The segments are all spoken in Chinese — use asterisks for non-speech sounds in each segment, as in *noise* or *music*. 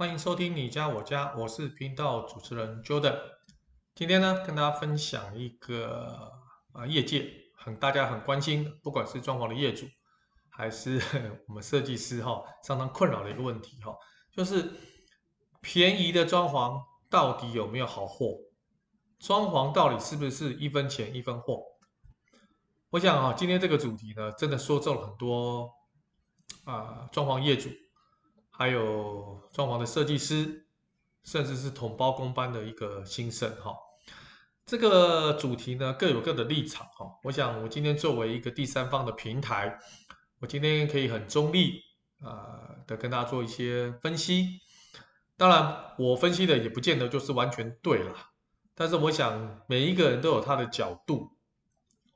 欢迎收听你家我家，我是频道主持人 Jordan。今天呢，跟大家分享一个啊，业界很大家很关心，不管是装潢的业主，还是 *laughs* 我们设计师哈，常常困扰的一个问题哈，就是便宜的装潢到底有没有好货？装潢到底是不是一分钱一分货？我想啊，今天这个主题呢，真的说中了很多啊，装潢业主。还有装潢的设计师，甚至是统包工班的一个新生哈。这个主题呢，各有各的立场哈。我想我今天作为一个第三方的平台，我今天可以很中立啊的跟大家做一些分析。当然，我分析的也不见得就是完全对了，但是我想每一个人都有他的角度，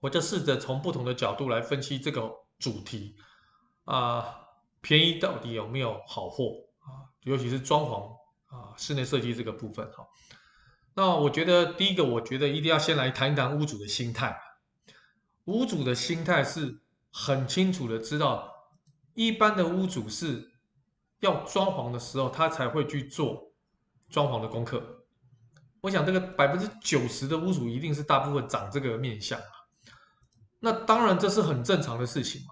我就试着从不同的角度来分析这个主题啊。便宜到底有没有好货啊？尤其是装潢啊，室内设计这个部分哈。那我觉得第一个，我觉得一定要先来谈一谈屋主的心态。屋主的心态是很清楚的知道，一般的屋主是要装潢的时候，他才会去做装潢的功课。我想这个百分之九十的屋主一定是大部分长这个面相。那当然这是很正常的事情嘛，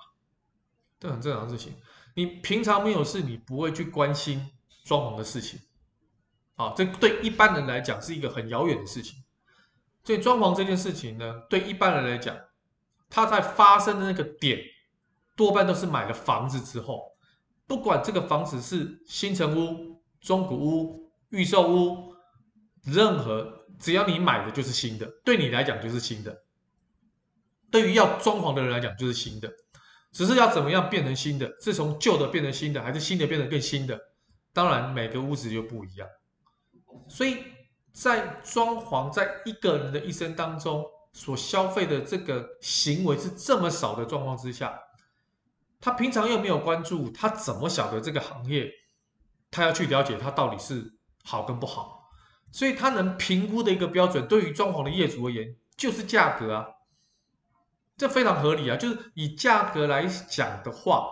这很正常的事情。你平常没有事，你不会去关心装潢的事情，啊，这对一般人来讲是一个很遥远的事情。所以装潢这件事情呢，对一般人来讲，它在发生的那个点，多半都是买了房子之后，不管这个房子是新城屋、中古屋、预售屋，任何只要你买的就是新的，对你来讲就是新的，对于要装潢的人来讲就是新的。只是要怎么样变成新的？是从旧的变成新的，还是新的变成更新的？当然，每个屋子就不一样。所以在装潢，在一个人的一生当中所消费的这个行为是这么少的状况之下，他平常又没有关注，他怎么晓得这个行业？他要去了解它到底是好跟不好。所以他能评估的一个标准，对于装潢的业主而言，就是价格啊。这非常合理啊，就是以价格来讲的话，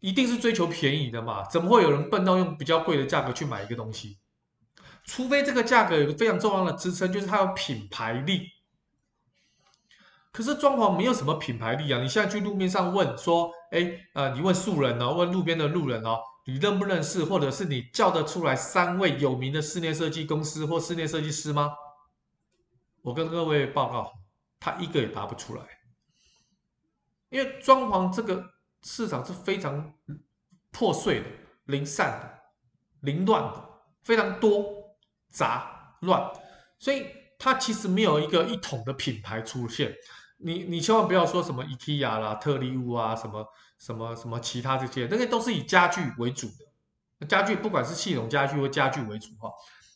一定是追求便宜的嘛，怎么会有人笨到用比较贵的价格去买一个东西？除非这个价格有个非常重要的支撑，就是它有品牌力。可是装潢没有什么品牌力啊，你现在去路面上问说，哎，呃，你问素人哦，问路边的路人哦，你认不认识，或者是你叫得出来三位有名的室内设计公司或室内设计师吗？我跟各位报告，他一个也答不出来。因为装潢这个市场是非常破碎的、零散的、凌乱的，非常多杂乱，所以它其实没有一个一统的品牌出现。你你千万不要说什么 IKEA 啦、特力屋啊、什么什么什么其他这些，那些都是以家具为主的。家具不管是系统家具或家具为主哈，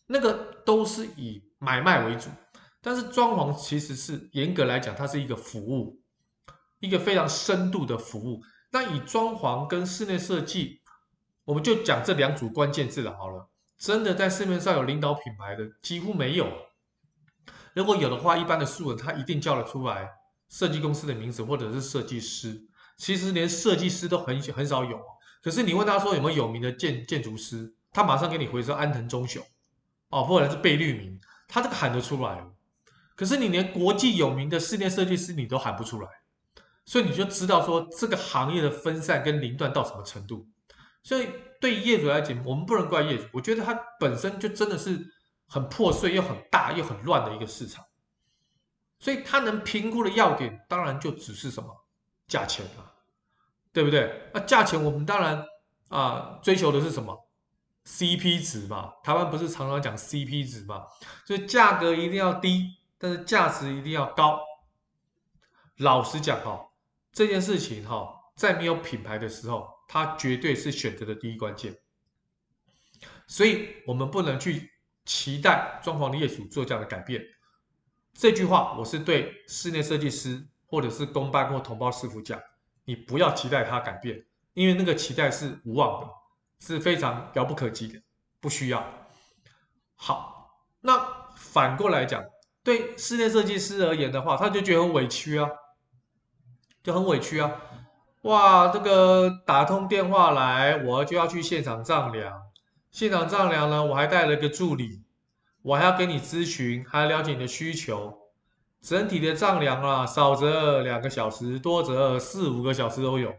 那个都是以买卖为主。但是装潢其实是严格来讲，它是一个服务。一个非常深度的服务。那以装潢跟室内设计，我们就讲这两组关键字了。好了，真的在市面上有领导品牌的几乎没有。如果有的话，一般的素人他一定叫得出来设计公司的名字或者是设计师。其实连设计师都很很少有。可是你问他说有没有有名的建建筑师，他马上给你回说安藤忠雄哦，或者是贝聿铭，他这个喊得出来。可是你连国际有名的室内设计师你都喊不出来。所以你就知道说这个行业的分散跟零乱到什么程度。所以对业主来讲，我们不能怪业主，我觉得它本身就真的是很破碎又很大又很乱的一个市场。所以它能评估的要点，当然就只是什么价钱啊，对不对？那价钱我们当然啊追求的是什么 CP 值嘛？台湾不是常常讲 CP 值嘛？所以价格一定要低，但是价值一定要高。老实讲哈。这件事情哈，在没有品牌的时候，它绝对是选择的第一关键。所以，我们不能去期待装潢的业主做这样的改变。这句话，我是对室内设计师或者是工班或同胞师傅讲：你不要期待他改变，因为那个期待是无望的，是非常遥不可及的，不需要。好，那反过来讲，对室内设计师而言的话，他就觉得很委屈啊。就很委屈啊！哇，这个打通电话来，我就要去现场丈量，现场丈量呢，我还带了个助理，我还要给你咨询，还要了解你的需求。整体的丈量啊，少则两个小时，多则四五个小时都有。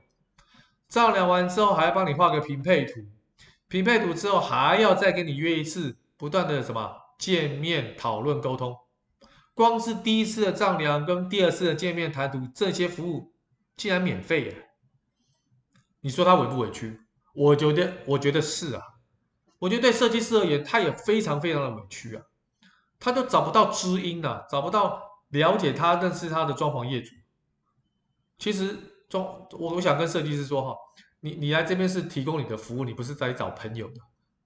丈量完之后，还要帮你画个平配图，平配图之后还要再跟你约一次，不断的什么见面讨论沟通。光是第一次的丈量跟第二次的见面谈图，这些服务竟然免费耶！你说他委不委屈？我觉得，我觉得是啊。我觉得对设计师而言，他也非常非常的委屈啊。他就找不到知音啊，找不到了解他、认识他的装潢业主。其实装，我我想跟设计师说哈，你你来这边是提供你的服务，你不是在找朋友的，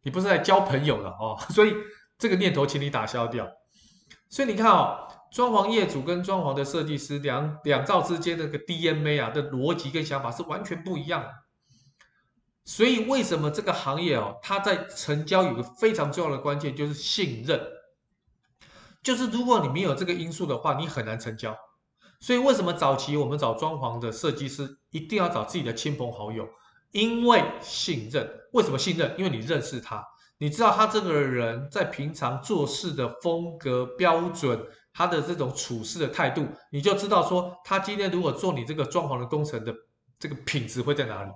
你不是在交朋友的哦。*laughs* 所以这个念头，请你打消掉。所以你看哦，装潢业主跟装潢的设计师两两造之间的个 DNA 啊的逻辑跟想法是完全不一样的。所以为什么这个行业哦，它在成交有个非常重要的关键，就是信任。就是如果你没有这个因素的话，你很难成交。所以为什么早期我们找装潢的设计师一定要找自己的亲朋好友？因为信任。为什么信任？因为你认识他。你知道他这个人在平常做事的风格标准，他的这种处事的态度，你就知道说他今天如果做你这个装潢的工程的这个品质会在哪里。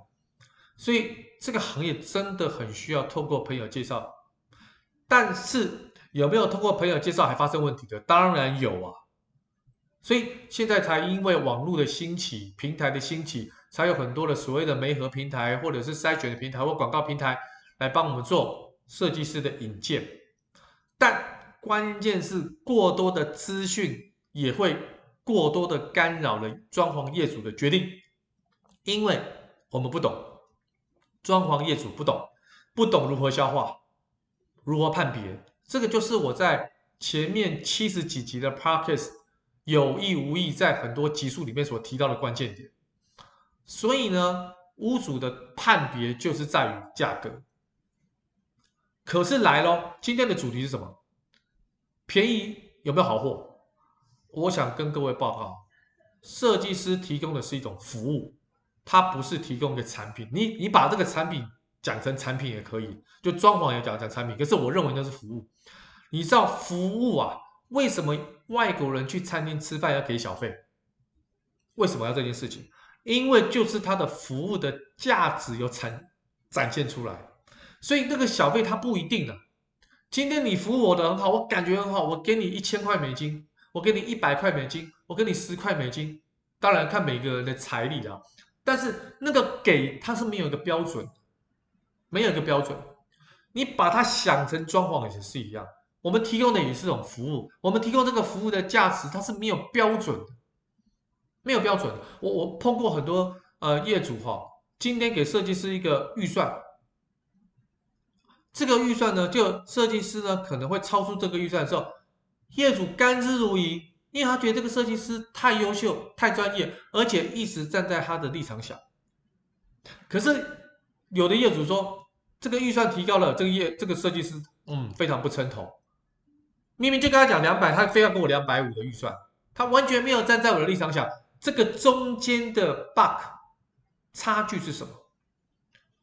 所以这个行业真的很需要透过朋友介绍，但是有没有通过朋友介绍还发生问题的？当然有啊。所以现在才因为网络的兴起、平台的兴起，才有很多的所谓的媒合平台，或者是筛选的平台或广告平台来帮我们做。设计师的引荐，但关键是过多的资讯也会过多的干扰了装潢业主的决定，因为我们不懂，装潢业主不懂，不懂如何消化，如何判别，这个就是我在前面七十几集的 Podcast 有意无意在很多集数里面所提到的关键点。所以呢，屋主的判别就是在于价格。可是来咯，今天的主题是什么？便宜有没有好货？我想跟各位报告，设计师提供的是一种服务，它不是提供一个产品。你你把这个产品讲成产品也可以，就装潢也讲讲产品。可是我认为那是服务。你知道服务啊？为什么外国人去餐厅吃饭要给小费？为什么要这件事情？因为就是他的服务的价值有展展现出来。所以那个小费他不一定的。今天你服务我的很好，我感觉很好，我给你一千块美金，我给你一百块美金，我给你十块美金。当然看每个人的财力啊，但是那个给它是没有一个标准，没有一个标准。你把它想成装潢也是一样，我们提供的也是一种服务，我们提供这个服务的价值它是没有标准，没有标准。我我碰过很多呃业主哈，今天给设计师一个预算。这个预算呢，就设计师呢可能会超出这个预算的时候，业主甘之如饴，因为他觉得这个设计师太优秀、太专业，而且一直站在他的立场想。可是有的业主说，这个预算提高了，这个业这个设计师嗯非常不称头，明明就跟他讲两百，他非要给我两百五的预算，他完全没有站在我的立场想，这个中间的 bug 差距是什么？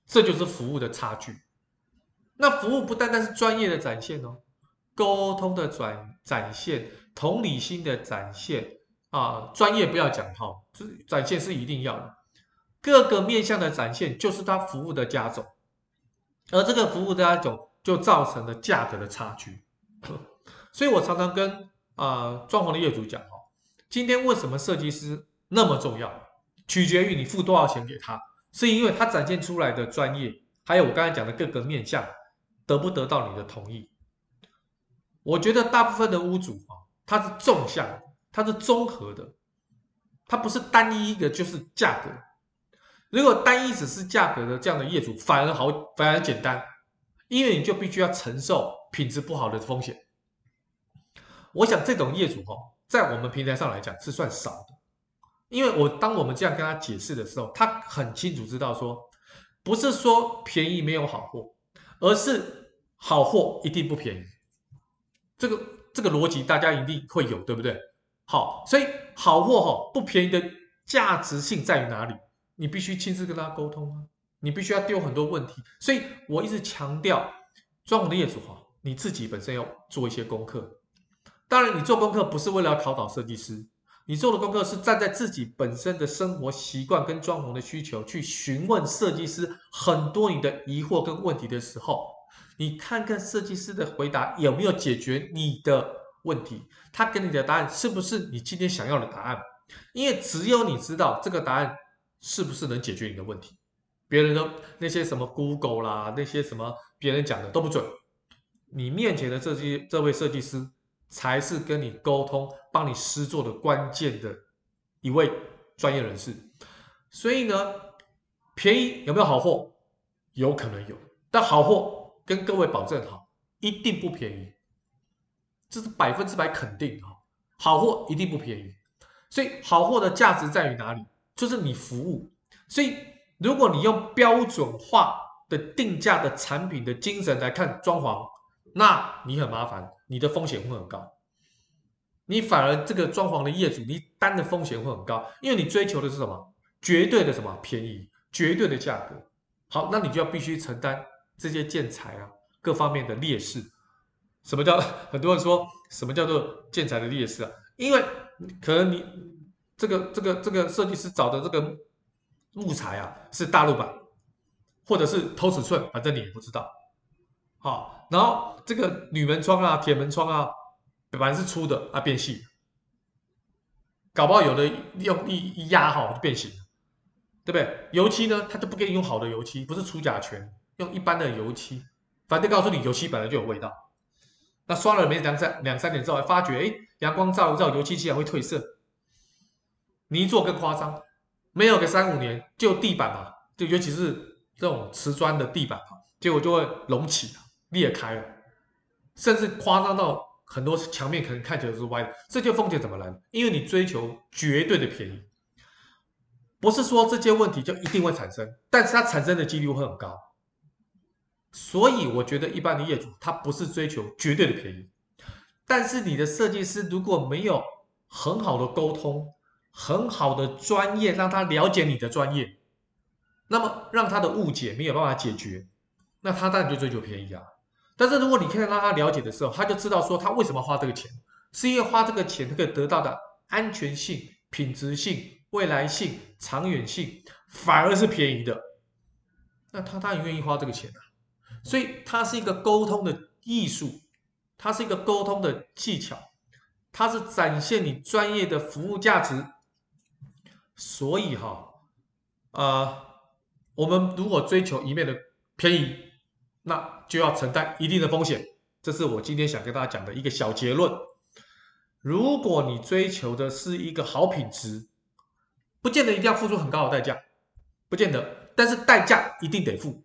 这就是服务的差距。那服务不单单是专业的展现哦，沟通的转展现，同理心的展现啊，专业不要讲哈，展现是一定要的，各个面向的展现就是他服务的加总，而这个服务的加总就造成了价格的差距。*laughs* 所以我常常跟啊装潢的业主讲哦，今天为什么设计师那么重要，取决于你付多少钱给他，是因为他展现出来的专业，还有我刚才讲的各个面向。得不得到你的同意？我觉得大部分的屋主啊，他是纵向，他是综合的，他不是单一的，就是价格。如果单一只是价格的这样的业主，反而好，反而简单，因为你就必须要承受品质不好的风险。我想这种业主哈，在我们平台上来讲是算少的，因为我当我们这样跟他解释的时候，他很清楚知道说，不是说便宜没有好货，而是。好货一定不便宜，这个这个逻辑大家一定会有，对不对？好，所以好货哈不便宜的价值性在于哪里？你必须亲自跟他沟通啊，你必须要丢很多问题。所以我一直强调，装潢的业主哈，你自己本身要做一些功课。当然，你做功课不是为了要考倒设计师，你做的功课是站在自己本身的生活习惯跟装潢的需求去询问设计师很多你的疑惑跟问题的时候，你看看设计师的回答有没有解决你的问题，他给你的答案是不是你今天想要的答案？因为只有你知道这个答案是不是能解决你的问题，别人的那些什么 Google 啦，那些什么别人讲的都不准。你面前的这些这位设计师才是跟你沟通、帮你施作的关键的一位专业人士。所以呢，便宜有没有好货？有可能有，但好货跟各位保证好，一定不便宜，这是百分之百肯定哈。好货一定不便宜。所以好货的价值在于哪里？就是你服务。所以如果你用标准化的定价的产品的精神来看装潢，那你很麻烦，你的风险会很高。你反而这个装潢的业主，你担的风险会很高，因为你追求的是什么？绝对的什么便宜，绝对的价格。好，那你就要必须承担这些建材啊各方面的劣势。什么叫很多人说什么叫做建材的劣势啊？因为可能你这个这个这个设计师找的这个木材啊是大陆版，或者是偷尺寸，反正你也不知道。好，然后这个铝门窗啊、铁门窗啊，本来是粗的啊变细，搞不好有的用力一压哈就变形，对不对？油漆呢，他就不给你用好的油漆，不是除甲醛，用一般的油漆，反正告诉你油漆本来就有味道。那刷了没两三两三年之后，发觉哎。阳光照一照，油漆竟然会褪色。泥作更夸张，没有个三五年，就地板嘛，就尤其是这种瓷砖的地板嘛，结果就会隆起了、裂开了，甚至夸张到很多墙面可能看起来是歪的。这些风险怎么来？因为你追求绝对的便宜，不是说这些问题就一定会产生，但是它产生的几率会很高。所以我觉得一般的业主他不是追求绝对的便宜。但是你的设计师如果没有很好的沟通，很好的专业，让他了解你的专业，那么让他的误解没有办法解决，那他当然就追求便宜啊。但是如果你可以让他了解的时候，他就知道说他为什么花这个钱，是因为花这个钱可以得到的安全性、品质性、未来性、长远性，反而是便宜的，那他当然愿意花这个钱啊。所以它是一个沟通的艺术。它是一个沟通的技巧，它是展现你专业的服务价值。所以哈，呃，我们如果追求一面的便宜，那就要承担一定的风险。这是我今天想跟大家讲的一个小结论。如果你追求的是一个好品质，不见得一定要付出很高的代价，不见得，但是代价一定得付。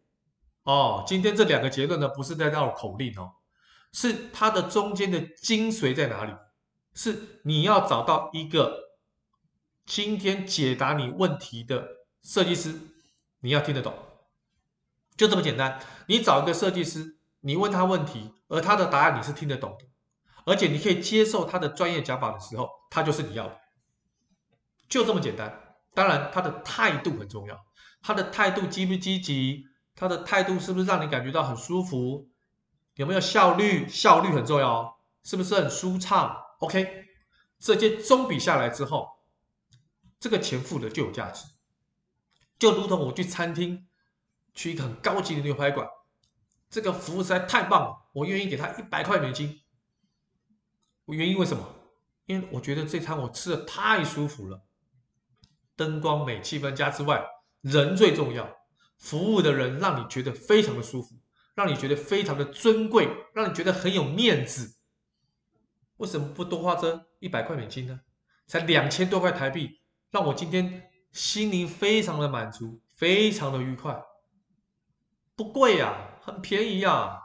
哦，今天这两个结论呢，不是在绕口令哦。是它的中间的精髓在哪里？是你要找到一个今天解答你问题的设计师，你要听得懂，就这么简单。你找一个设计师，你问他问题，而他的答案你是听得懂的，而且你可以接受他的专业讲法的时候，他就是你要的，就这么简单。当然，他的态度很重要，他的态度积不积极，他的态度是不是让你感觉到很舒服？有没有效率？效率很重要哦，是不是很舒畅？OK，这些综比下来之后，这个钱付的就有价值。就如同我去餐厅，去一个很高级的牛排馆，这个服务实在太棒了，我愿意给他一百块美金。我原因为什么？因为我觉得这餐我吃的太舒服了，灯光美、气氛佳之外，人最重要，服务的人让你觉得非常的舒服。让你觉得非常的尊贵，让你觉得很有面子，为什么不多花这一百块美金呢？才两千多块台币，让我今天心灵非常的满足，非常的愉快，不贵呀，很便宜呀，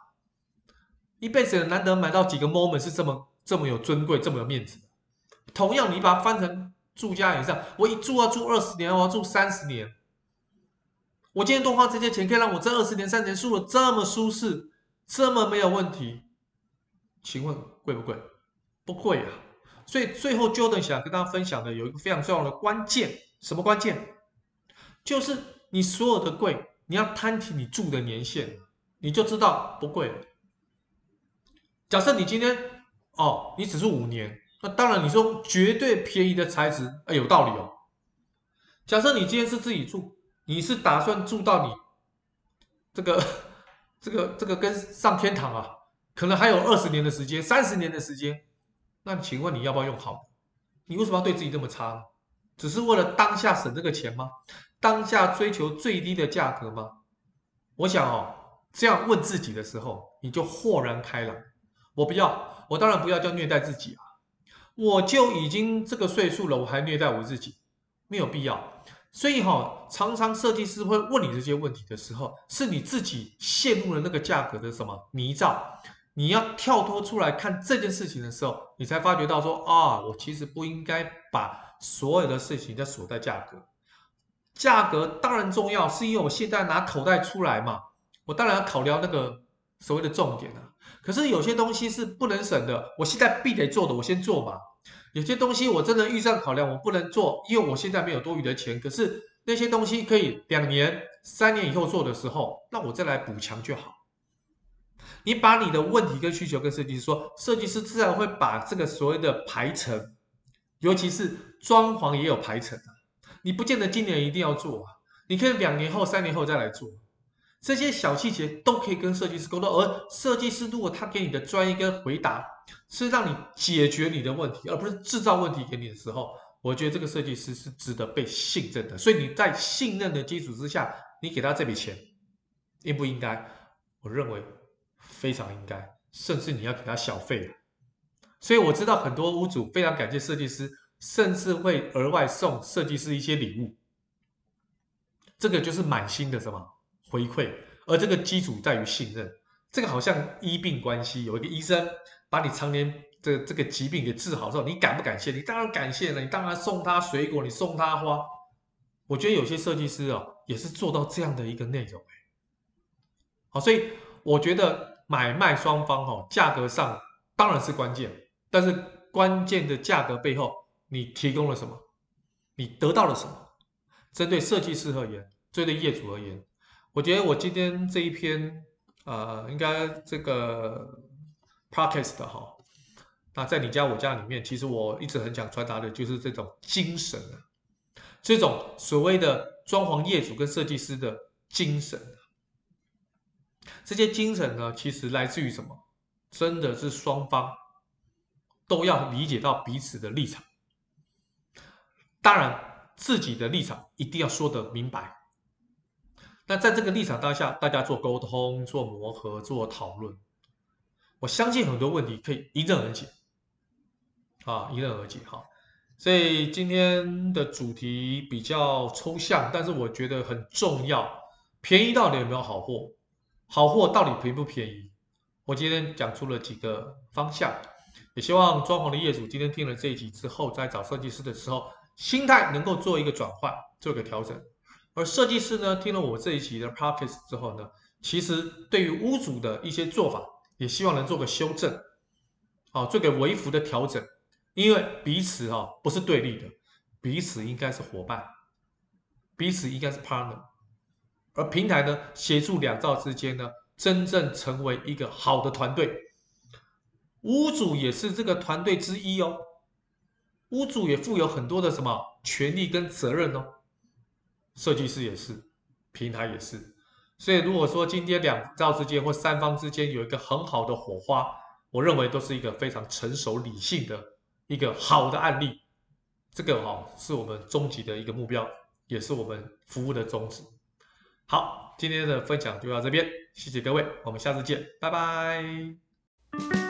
一辈子难得买到几个 moment 是这么这么有尊贵，这么有面子。同样，你把它翻成住家以上，我一住要住二十年，我要住三十年。我今天多花这些钱，可以让我这二十年、三十年住的这么舒适，这么没有问题，请问贵不贵？不贵啊！所以最后 Jordan 想跟大家分享的有一个非常重要的关键，什么关键？就是你所有的贵，你要摊提你住的年限，你就知道不贵了。假设你今天哦，你只是五年，那当然你说绝对便宜的材质，哎，有道理哦。假设你今天是自己住，你是打算住到你这个 *laughs* 这个这个跟上天堂啊，可能还有二十年的时间，三十年的时间，那请问你要不要用好？你为什么要对自己这么差呢？只是为了当下省这个钱吗？当下追求最低的价格吗？我想哦，这样问自己的时候，你就豁然开朗。我不要，我当然不要叫虐待自己啊！我就已经这个岁数了，我还虐待我自己，没有必要。所以哈、哦，常常设计师会问你这些问题的时候，是你自己陷入了那个价格的什么迷障？你要跳脱出来看这件事情的时候，你才发觉到说啊，我其实不应该把所有的事情都锁在价格。价格当然重要，是因为我现在拿口袋出来嘛，我当然要考量那个所谓的重点啊。可是有些东西是不能省的，我现在必得做的，我先做嘛。有些东西我真的预算考量，我不能做，因为我现在没有多余的钱。可是那些东西可以两年、三年以后做的时候，那我再来补强就好。你把你的问题跟需求跟设计师说，设计师自然会把这个所谓的排程，尤其是装潢也有排程。你不见得今年一定要做啊，你可以两年后、三年后再来做。这些小细节都可以跟设计师沟通，而设计师如果他给你的专业跟回答是让你解决你的问题，而不是制造问题给你的时候，我觉得这个设计师是值得被信任的。所以你在信任的基础之下，你给他这笔钱，应不应该？我认为非常应该，甚至你要给他小费。所以我知道很多屋主非常感谢设计师，甚至会额外送设计师一些礼物。这个就是满心的什么？回馈，而这个基础在于信任。这个好像医病关系，有一个医生把你常年的这个疾病给治好之后，你感不感谢？你当然感谢了，你当然送他水果，你送他花。我觉得有些设计师啊，也是做到这样的一个内容。好，所以我觉得买卖双方哈，价格上当然是关键，但是关键的价格背后，你提供了什么？你得到了什么？针对设计师而言，针对业主而言。我觉得我今天这一篇，呃，应该这个 podcast 哈，那在你家我家里面，其实我一直很想传达的就是这种精神啊，这种所谓的装潢业主跟设计师的精神，这些精神呢，其实来自于什么？真的是双方都要理解到彼此的立场，当然自己的立场一定要说得明白。那在这个立场当下，大家做沟通、做磨合、做讨论，我相信很多问题可以迎刃而解，啊，迎刃而解哈。所以今天的主题比较抽象，但是我觉得很重要。便宜到底有没有好货？好货到底便不便宜？我今天讲出了几个方向，也希望装潢的业主今天听了这一集之后，在找设计师的时候，心态能够做一个转换，做个调整。而设计师呢，听了我这一期的 podcast 之后呢，其实对于屋主的一些做法，也希望能做个修正，好，做个微幅的调整，因为彼此啊不是对立的，彼此应该是伙伴，彼此应该是 partner，而平台呢，协助两造之间呢，真正成为一个好的团队，屋主也是这个团队之一哦，屋主也负有很多的什么权利跟责任哦。设计师也是，平台也是，所以如果说今天两造之间或三方之间有一个很好的火花，我认为都是一个非常成熟理性的一个好的案例。这个哈是我们终极的一个目标，也是我们服务的宗旨。好，今天的分享就到这边，谢谢各位，我们下次见，拜拜。